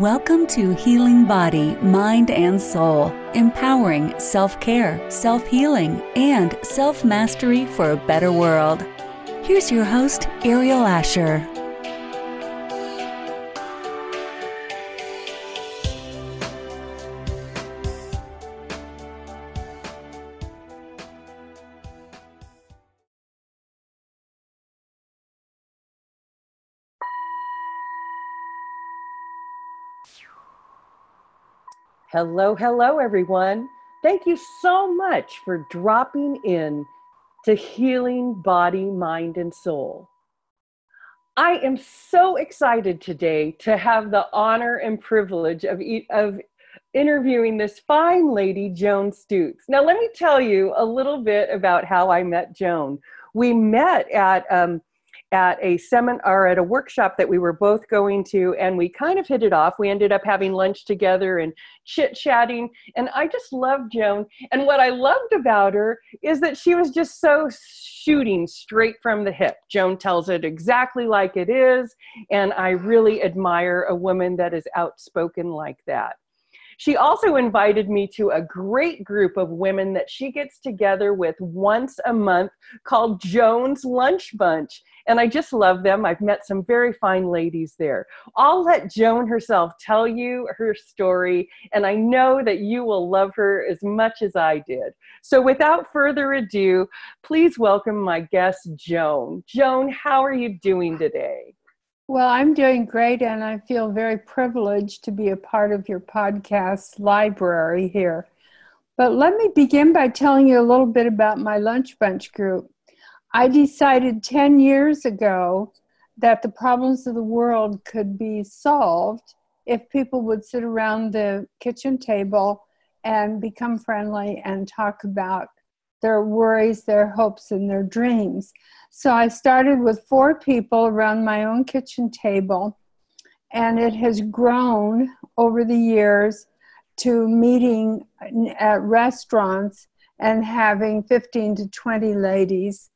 Welcome to Healing Body, Mind, and Soul, empowering self care, self healing, and self mastery for a better world. Here's your host, Aeriol Asher. Hello, hello, everyone. Thank you so much for dropping in to Healing Body, Mind, and Soul. I am so excited today to have the honor and privilege of, of interviewing this fine lady, Joan Stutes. Now, let me tell you a little bit about how I met Joan. We met at um, at a seminar at a workshop that we were both going to and we kind of hit it off. We ended up having lunch together and chit chatting and i just loved joan. And what i loved about her is that she was just so shooting straight from the hip. Joan tells it exactly like it is and i really admire a woman that is outspoken like that. She also invited me to a great group of women that she gets together with once a month called Joan's Lunch Bunch. And I just love them. I've met some very fine ladies there. I'll let Joan herself tell you her story, and I know that you will love her as much as I did. So without further ado, please welcome my guest, Joan. Joan, how are you doing today? Well, I'm doing great, and I feel very privileged to be a part of your podcast library here. But let me begin by telling you a little bit about my Lunch Bunch group. I decided 10 years ago that the problems of the world could be solved if people would sit around the kitchen table and become friendly and talk about their worries, their hopes, and their dreams. So I started with four people around my own kitchen table, and it has grown over the years to meeting at restaurants and having 15 to 20 ladies.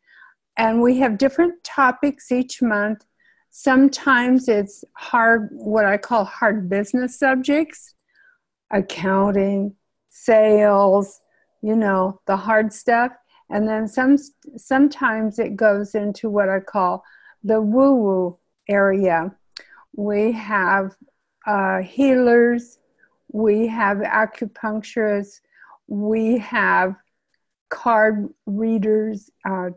And we have different topics each month. Sometimes it's hard, what I call hard business subjects, accounting, sales, you know, the hard stuff. And then some sometimes it goes into what I call the woo woo area. We have uh, healers, we have acupuncturists, we have card readers, uh,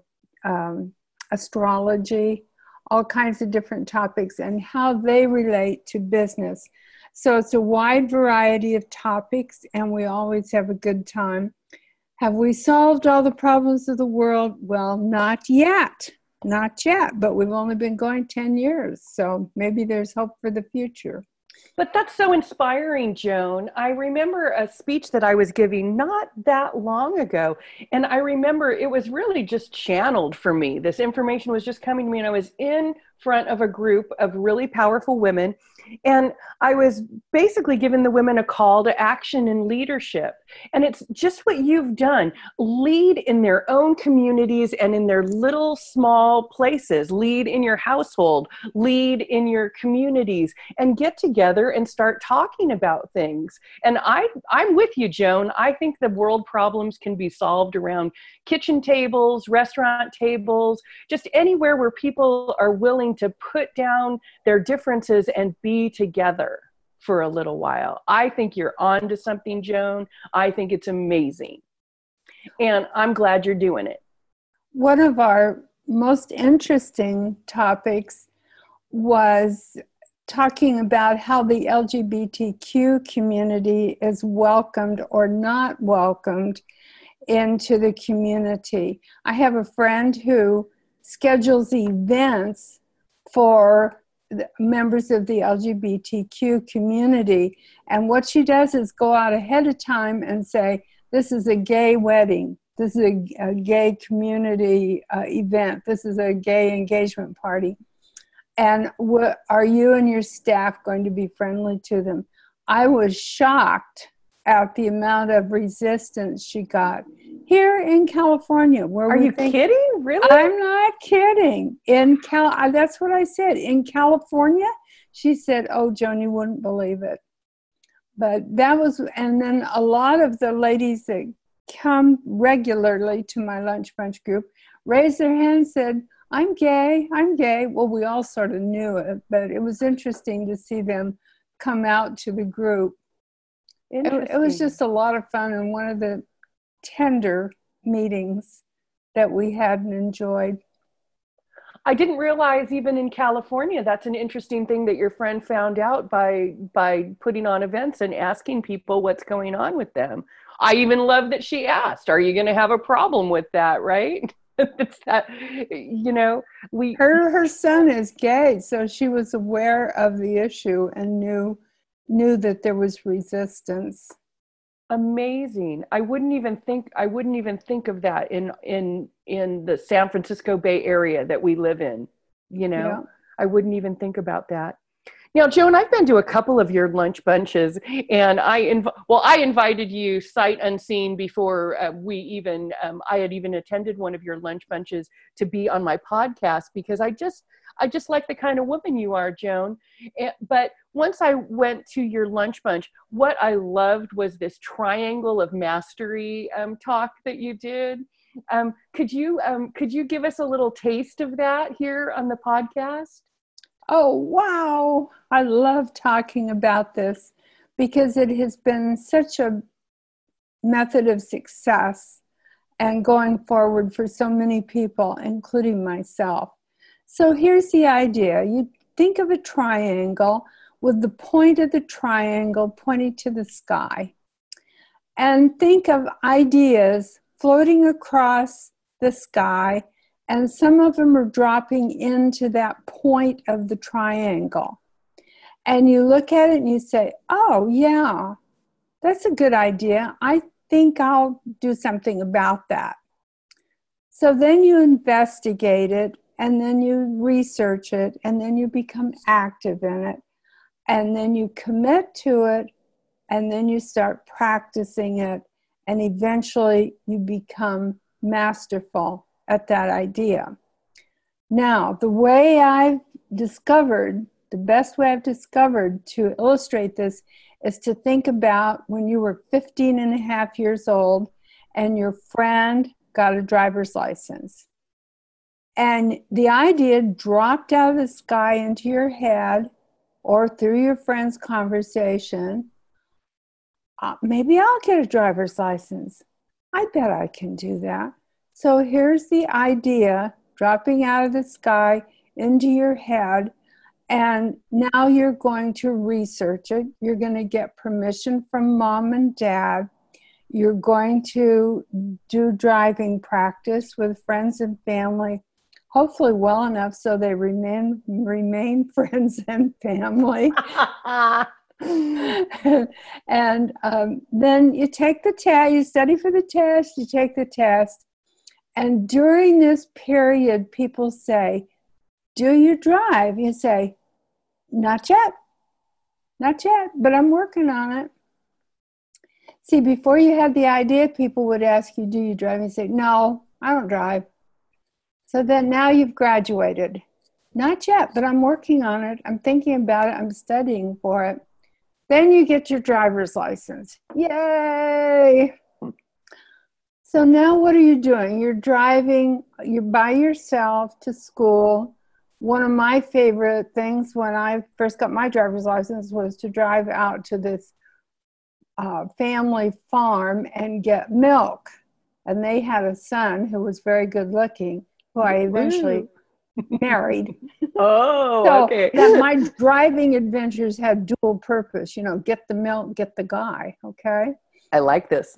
um, astrology, all kinds of different topics, and how they relate to business. So it's a wide variety of topics, and we always have a good time. Have we solved all the problems of the world? Well, not yet. Not yet, but we've only been going 10 years. So maybe there's hope for the future. But that's so inspiring, Joan. I remember a speech that I was giving not that long ago. And I remember it was really just channeled for me. This information was just coming to me, and I was in front of a group of really powerful women. And I was basically giving the women a call to action and leadership. And it's just what you've done lead in their own communities and in their little small places, lead in your household, lead in your communities, and get together and start talking about things. And I, I'm with you, Joan. I think the world problems can be solved around kitchen tables, restaurant tables, just anywhere where people are willing willing to put down their differences and be together for a little while. I think you're on to something, Joan. I think it's amazing. And I'm glad you're doing it. One of our most interesting topics was talking about how the LGBTQ community is welcomed or not welcomed into the community. I have a friend who schedules events for members of the LGBTQ community. And what she does is go out ahead of time and say, This is a gay wedding. This is a, a gay community uh, event. This is a gay engagement party. And what, are you and your staff going to be friendly to them? I was shocked at the amount of resistance she got. Here in California, where are you think, kidding? Really? I'm not kidding. In Cal, I- that's what I said. In California, she said, "Oh, Joan, you wouldn't believe it." But that was, and then a lot of the ladies that come regularly to my lunch bunch group raised their hand and said, I'm gay, I'm gay. Well, we all sort of knew it, but it was interesting to see them come out to the group. It, it was just a lot of fun and one of the tender meetings that we had and enjoyed. I didn't realize even in California that's an interesting thing that your friend found out by by putting on events and asking people what's going on with them. I even love that she asked, "Are you going to have a problem with that?" Right? it's that you know we Her her son is gay, so she was aware of the issue and knew knew that there was resistance. Amazing. I wouldn't even think I wouldn't even think of that in in in the San Francisco Bay Area that we live in. You know. Yeah. I wouldn't even think about that. Now, Joan, I've been to a couple of your lunch bunches, and I inv- well, I invited you sight unseen before uh, we even um, I had even attended one of your lunch bunches to be on my podcast because I just I just like the kind of woman you are, Joan. But once I went to your lunch bunch, what I loved was this triangle of mastery um, talk that you did. Um, could you um, could you give us a little taste of that here on the podcast? Oh, wow. I love talking about this because it has been such a method of success and going forward for so many people, including myself. So here's the idea you think of a triangle with the point of the triangle pointing to the sky, and think of ideas floating across the sky and some of them are dropping into that point of the triangle. And you look at it and you say, oh, yeah, that's a good idea. I think I'll do something about that. So then you investigate it and then you research it and then you become active in it and then you commit to it and then you start practicing it and eventually you become masterful at that idea. Now, the way I've discovered, the best way I've discovered to illustrate this is to think about when you were 15 and a half years old and your friend got a driver's license. And the idea dropped out of the sky into your head or through your friend's conversation. Uh, maybe I'll get a driver's license. I bet I can do that. So here's the idea dropping out of the sky into your head. And now you're going to research it. You're going to get permission from mom and dad. You're going to do driving practice with friends and family, hopefully well enough so they remain remain friends and family. and um, then you take the test, you study for the test, you take the test, and during this period, people say, Do you drive? You say, Not yet. Not yet, but I'm working on it. See, before you had the idea, people would ask you, Do you drive? And You say, No, I don't drive. So then now you've graduated. Not yet, but I'm working on it. I'm thinking about it. I'm studying for it. Then you get your driver's license. Yay! So now what are you doing? You're driving, you're by yourself to school. One of my favorite things when I first got my driver's license was to drive out to this uh, family farm and get milk. And they had a son who was very good looking, who I eventually married. Oh, So okay. that my driving adventures had dual purpose, you know, get the milk, get the guy, okay? I like this.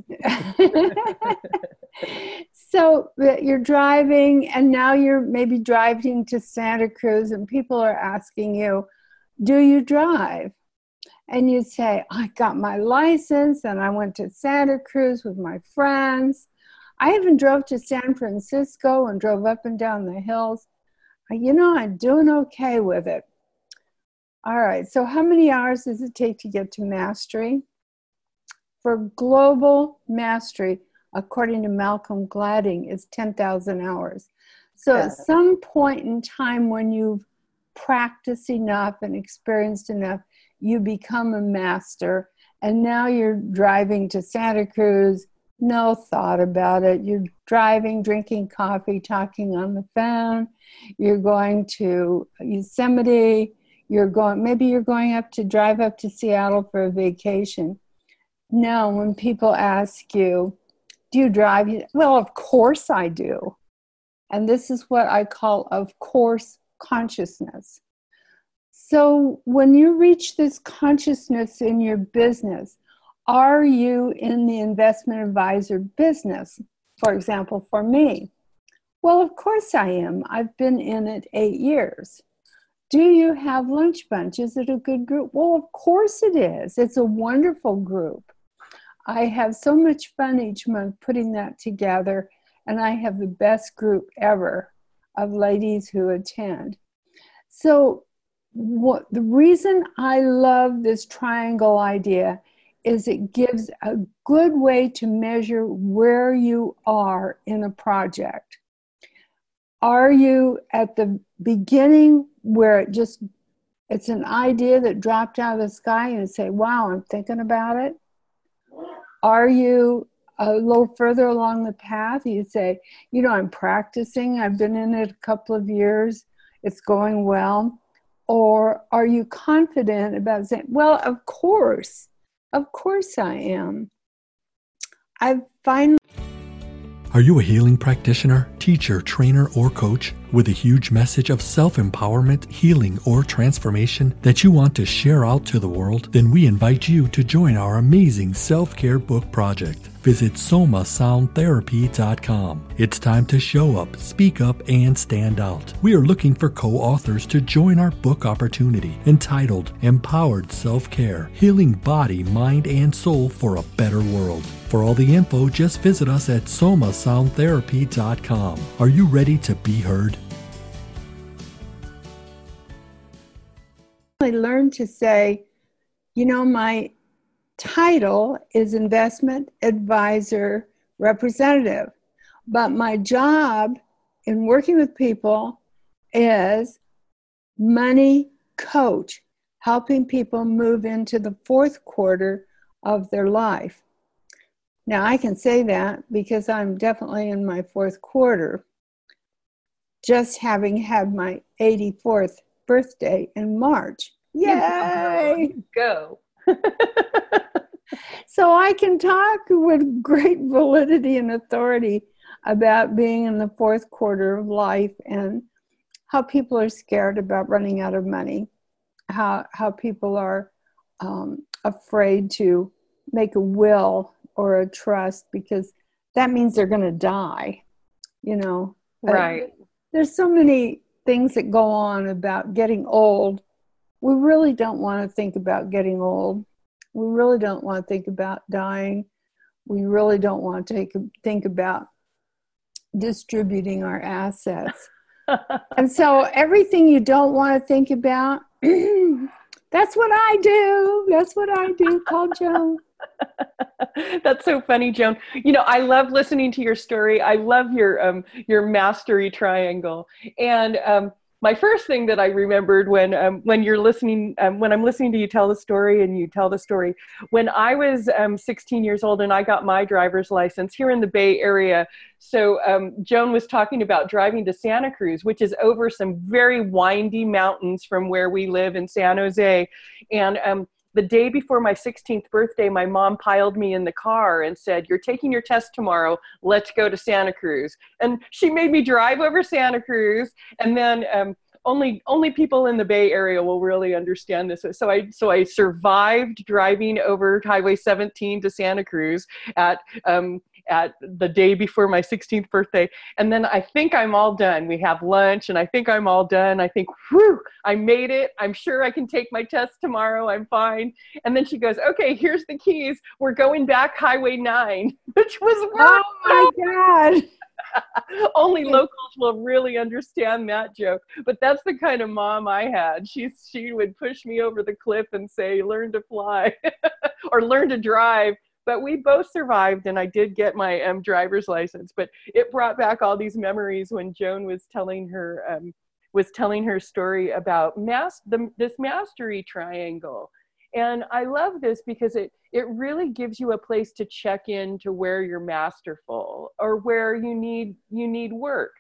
so uh, you're driving and now you're maybe driving to Santa Cruz and people are asking you, "Do you drive?" And you say, "I got my license and I went to Santa Cruz with my friends. I even drove to San Francisco and drove up and down the hills. You know, I'm doing okay with it." All right. So how many hours does it take to get to mastery? For global mastery, according to Malcolm Gladwell, is 10,000 hours. So Yeah. at some point in time when you've practiced enough and experienced enough, you become a master. And now you're driving to Santa Cruz, no thought about it. You're driving, drinking coffee, talking on the phone. You're going to Yosemite. You're going, maybe you're going up to drive up to Seattle for a vacation. No, when people ask you, do you drive? Well, of course I do. And this is what I call, of course, consciousness. So when you reach this consciousness in your business, are you in the investment advisor business? For example, for me. Well, of course I am. I've been in it eight years. Do you have Lunch Bunch? Is it a good group? Well, of course it is. It's a wonderful group. I have so much fun each month putting that together, and I have the best group ever of ladies who attend. So, what the reason I love this triangle idea is it gives a good way to measure where you are in a project. Are you at the beginning where it just it's an idea that dropped out of the sky and say, "Wow, I'm thinking about it"? Are you a little further along the path? You say, "You know, I'm practicing. I've been in it a couple of years. It's going well." Or are you confident about saying, "Well, of course, of course I am." I've finally Are you a healing practitioner, teacher, trainer, or coach with a huge message of self empowerment, healing, or transformation that you want to share out to the world? Then we invite you to join our amazing self care book project. Visit somasoundtherapy.com. It's time to show up, speak up, and stand out. We are looking for co authors to join our book opportunity entitled Empowered Self Care Healing Body, Mind, and Soul for a Better World. For all the info, just visit us at somasoundtherapy.com. Are you ready to be heard? Learned to say, you know, my title is investment advisor representative, but my job in working with people is money coach, helping people move into the fourth quarter of their life. Now, I can say that because I'm definitely in my fourth quarter, just having had my 84th birthday in March. Yay! Go. So I can talk with great validity and authority about being in the fourth quarter of life and how people are scared about running out of money, how, how people are um, afraid to make a will or a trust because that means they're going to die, you know. Right. there's so many things that go on about getting old. We really don't want to think about getting old. We really don't want to think about dying. We really don't want to take, think about distributing our assets. and so everything you don't want to think about, that's what I do. That's what I do. Call Joan. That's so funny, Joan. You know, I love listening to your story. I love your um, your mastery triangle. And um, my first thing that I remembered when um, when you're listening, um, when I'm listening to you tell the story and you tell the story, when I was um, 16 years old and I got my driver's license here in the Bay Area. So um, Joan was talking about driving to Santa Cruz, which is over some very windy mountains from where we live in San Jose, and um, the day before my 16th birthday, my mom piled me in the car and said, You're taking your test tomorrow. Let's go to Santa Cruz. And she made me drive over Santa Cruz. And then um, only only people in the Bay Area will really understand this. So I so I survived driving over Highway 17 to Santa Cruz at um, at the day before my 16th birthday. And then I think I'm all done. We have lunch and I think I'm all done. I think, whew, I made it. I'm sure I can take my test tomorrow. I'm fine. And then she goes, okay, here's the keys. We're going back Highway 9, which was Oh my God. only locals will really understand that joke. But that's the kind of mom I had. She she would push me over the cliff and say, "Learn to fly," or "Learn to drive." but we both survived and i did get my um, driver's license but it brought back all these memories when joan was telling her um, was telling her story about mas- the, this mastery triangle and i love this because it it really gives you a place to check in to where you're masterful or where you need you need work.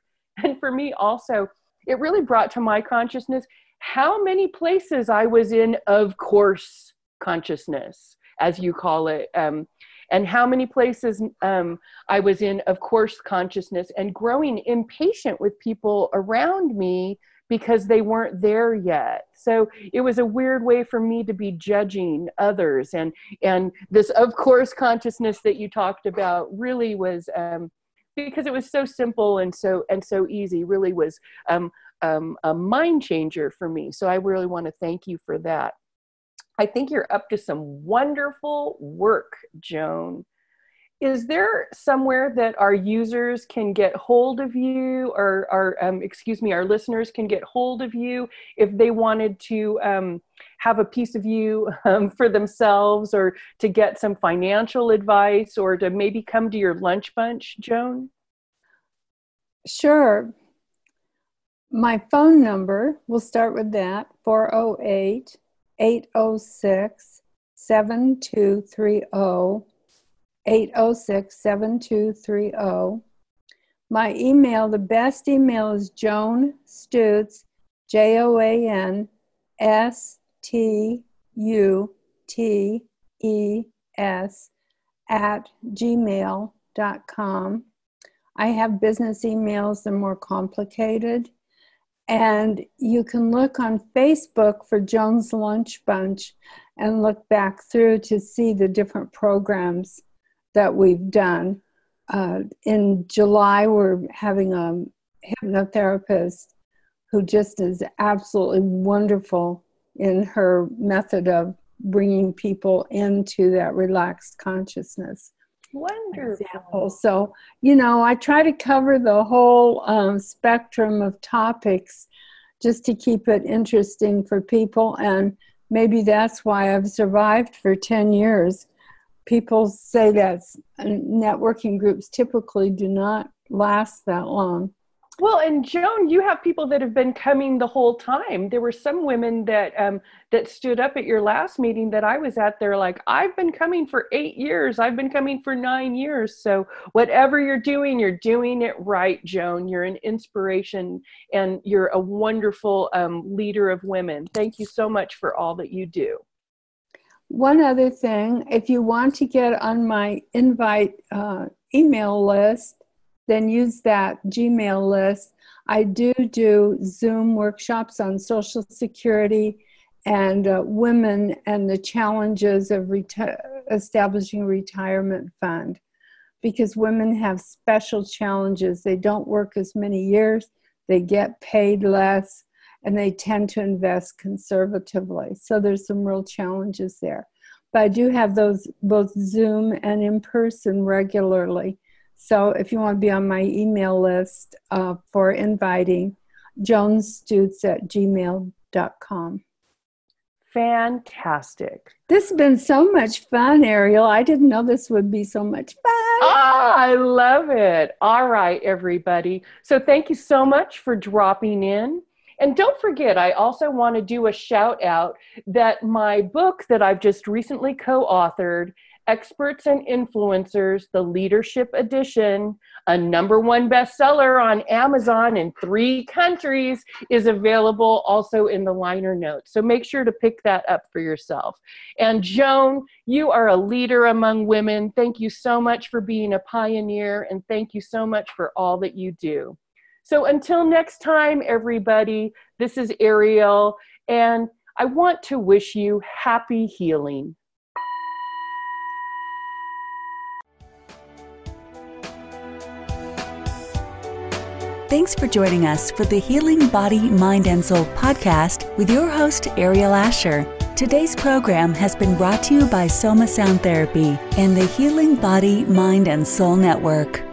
And for me also it really brought to my consciousness how many places i was in of course consciousness as you call it um, and how many places um, i was in of course consciousness and growing impatient with people around me because they weren't there yet. So it was a weird way for me to be judging others. And and this of course consciousness that you talked about really was um, because it was so simple and so and so easy really was um, um, a mind changer for me. So i really want to thank you for that. I think you're up to some wonderful work joan is there somewhere that our users can get hold of you or our um, excuse me our listeners can get hold of you if they wanted to um, have a piece of you um, for themselves or to get some financial advice or to maybe come to your lunch bunch joan? Sure. My phone number we'll start with that 408 806 7230 806 7230. My email, the best email is Joan Stutes, J O A N S T U T E S, at gmail.com. I have business emails, they're more complicated. And you can look on Facebook for Joan's Lunch Bunch and look back through to see the different programs that we've done. Uh, in July, we're having a hypnotherapist who just is absolutely wonderful in her method of bringing people into that relaxed consciousness. Wonderful. Example. So, you know, I try to cover the whole um, spectrum of topics just to keep it interesting for people. And maybe that's why I've survived for 10 years people say that networking groups typically do not last that long. Well, and Joan, you have people that have been coming the whole time. There were some women that um, that stood up at your last meeting that I was at. They're like, "I've been coming for eight years. I've been coming for nine years." So whatever you're doing, you're doing it right, Joan. You're an inspiration, and you're a wonderful um, leader of women. Thank you so much for all that you do. One other thing, if you want to get on my invite uh, email list, then use that Gmail list. I do do Zoom workshops on Social Security and uh, women and the challenges of reti- establishing retirement fund because women have special challenges. They don't work as many years, they get paid less, and they tend to invest conservatively. So there's some real challenges there. But I do have those both Zoom and in person regularly. So if you want to be on my email list uh, for inviting, joanstutes at gmail.com. Fantastic. This has been so much fun, Aeriol. I didn't know this would be so much fun. Ah, I love it. All right, everybody. So thank you so much for dropping in. And don't forget, I also want to do a shout out that my book that I've just recently co authored, Experts and Influencers, the Leadership Edition, a number one bestseller on Amazon in three countries, is available also in the liner notes. So make sure to pick that up for yourself. And Joan, you are a leader among women. Thank you so much for being a pioneer, and thank you so much for all that you do. So until next time, everybody, this is Aeriol, and I want to wish you happy healing. Thanks for joining us for the Healing Body, Mind, and Soul podcast with your host, Aeriol Asher. Today's program has been brought to you by Soma Sound Therapy and the Healing Body, Mind, and Soul Network.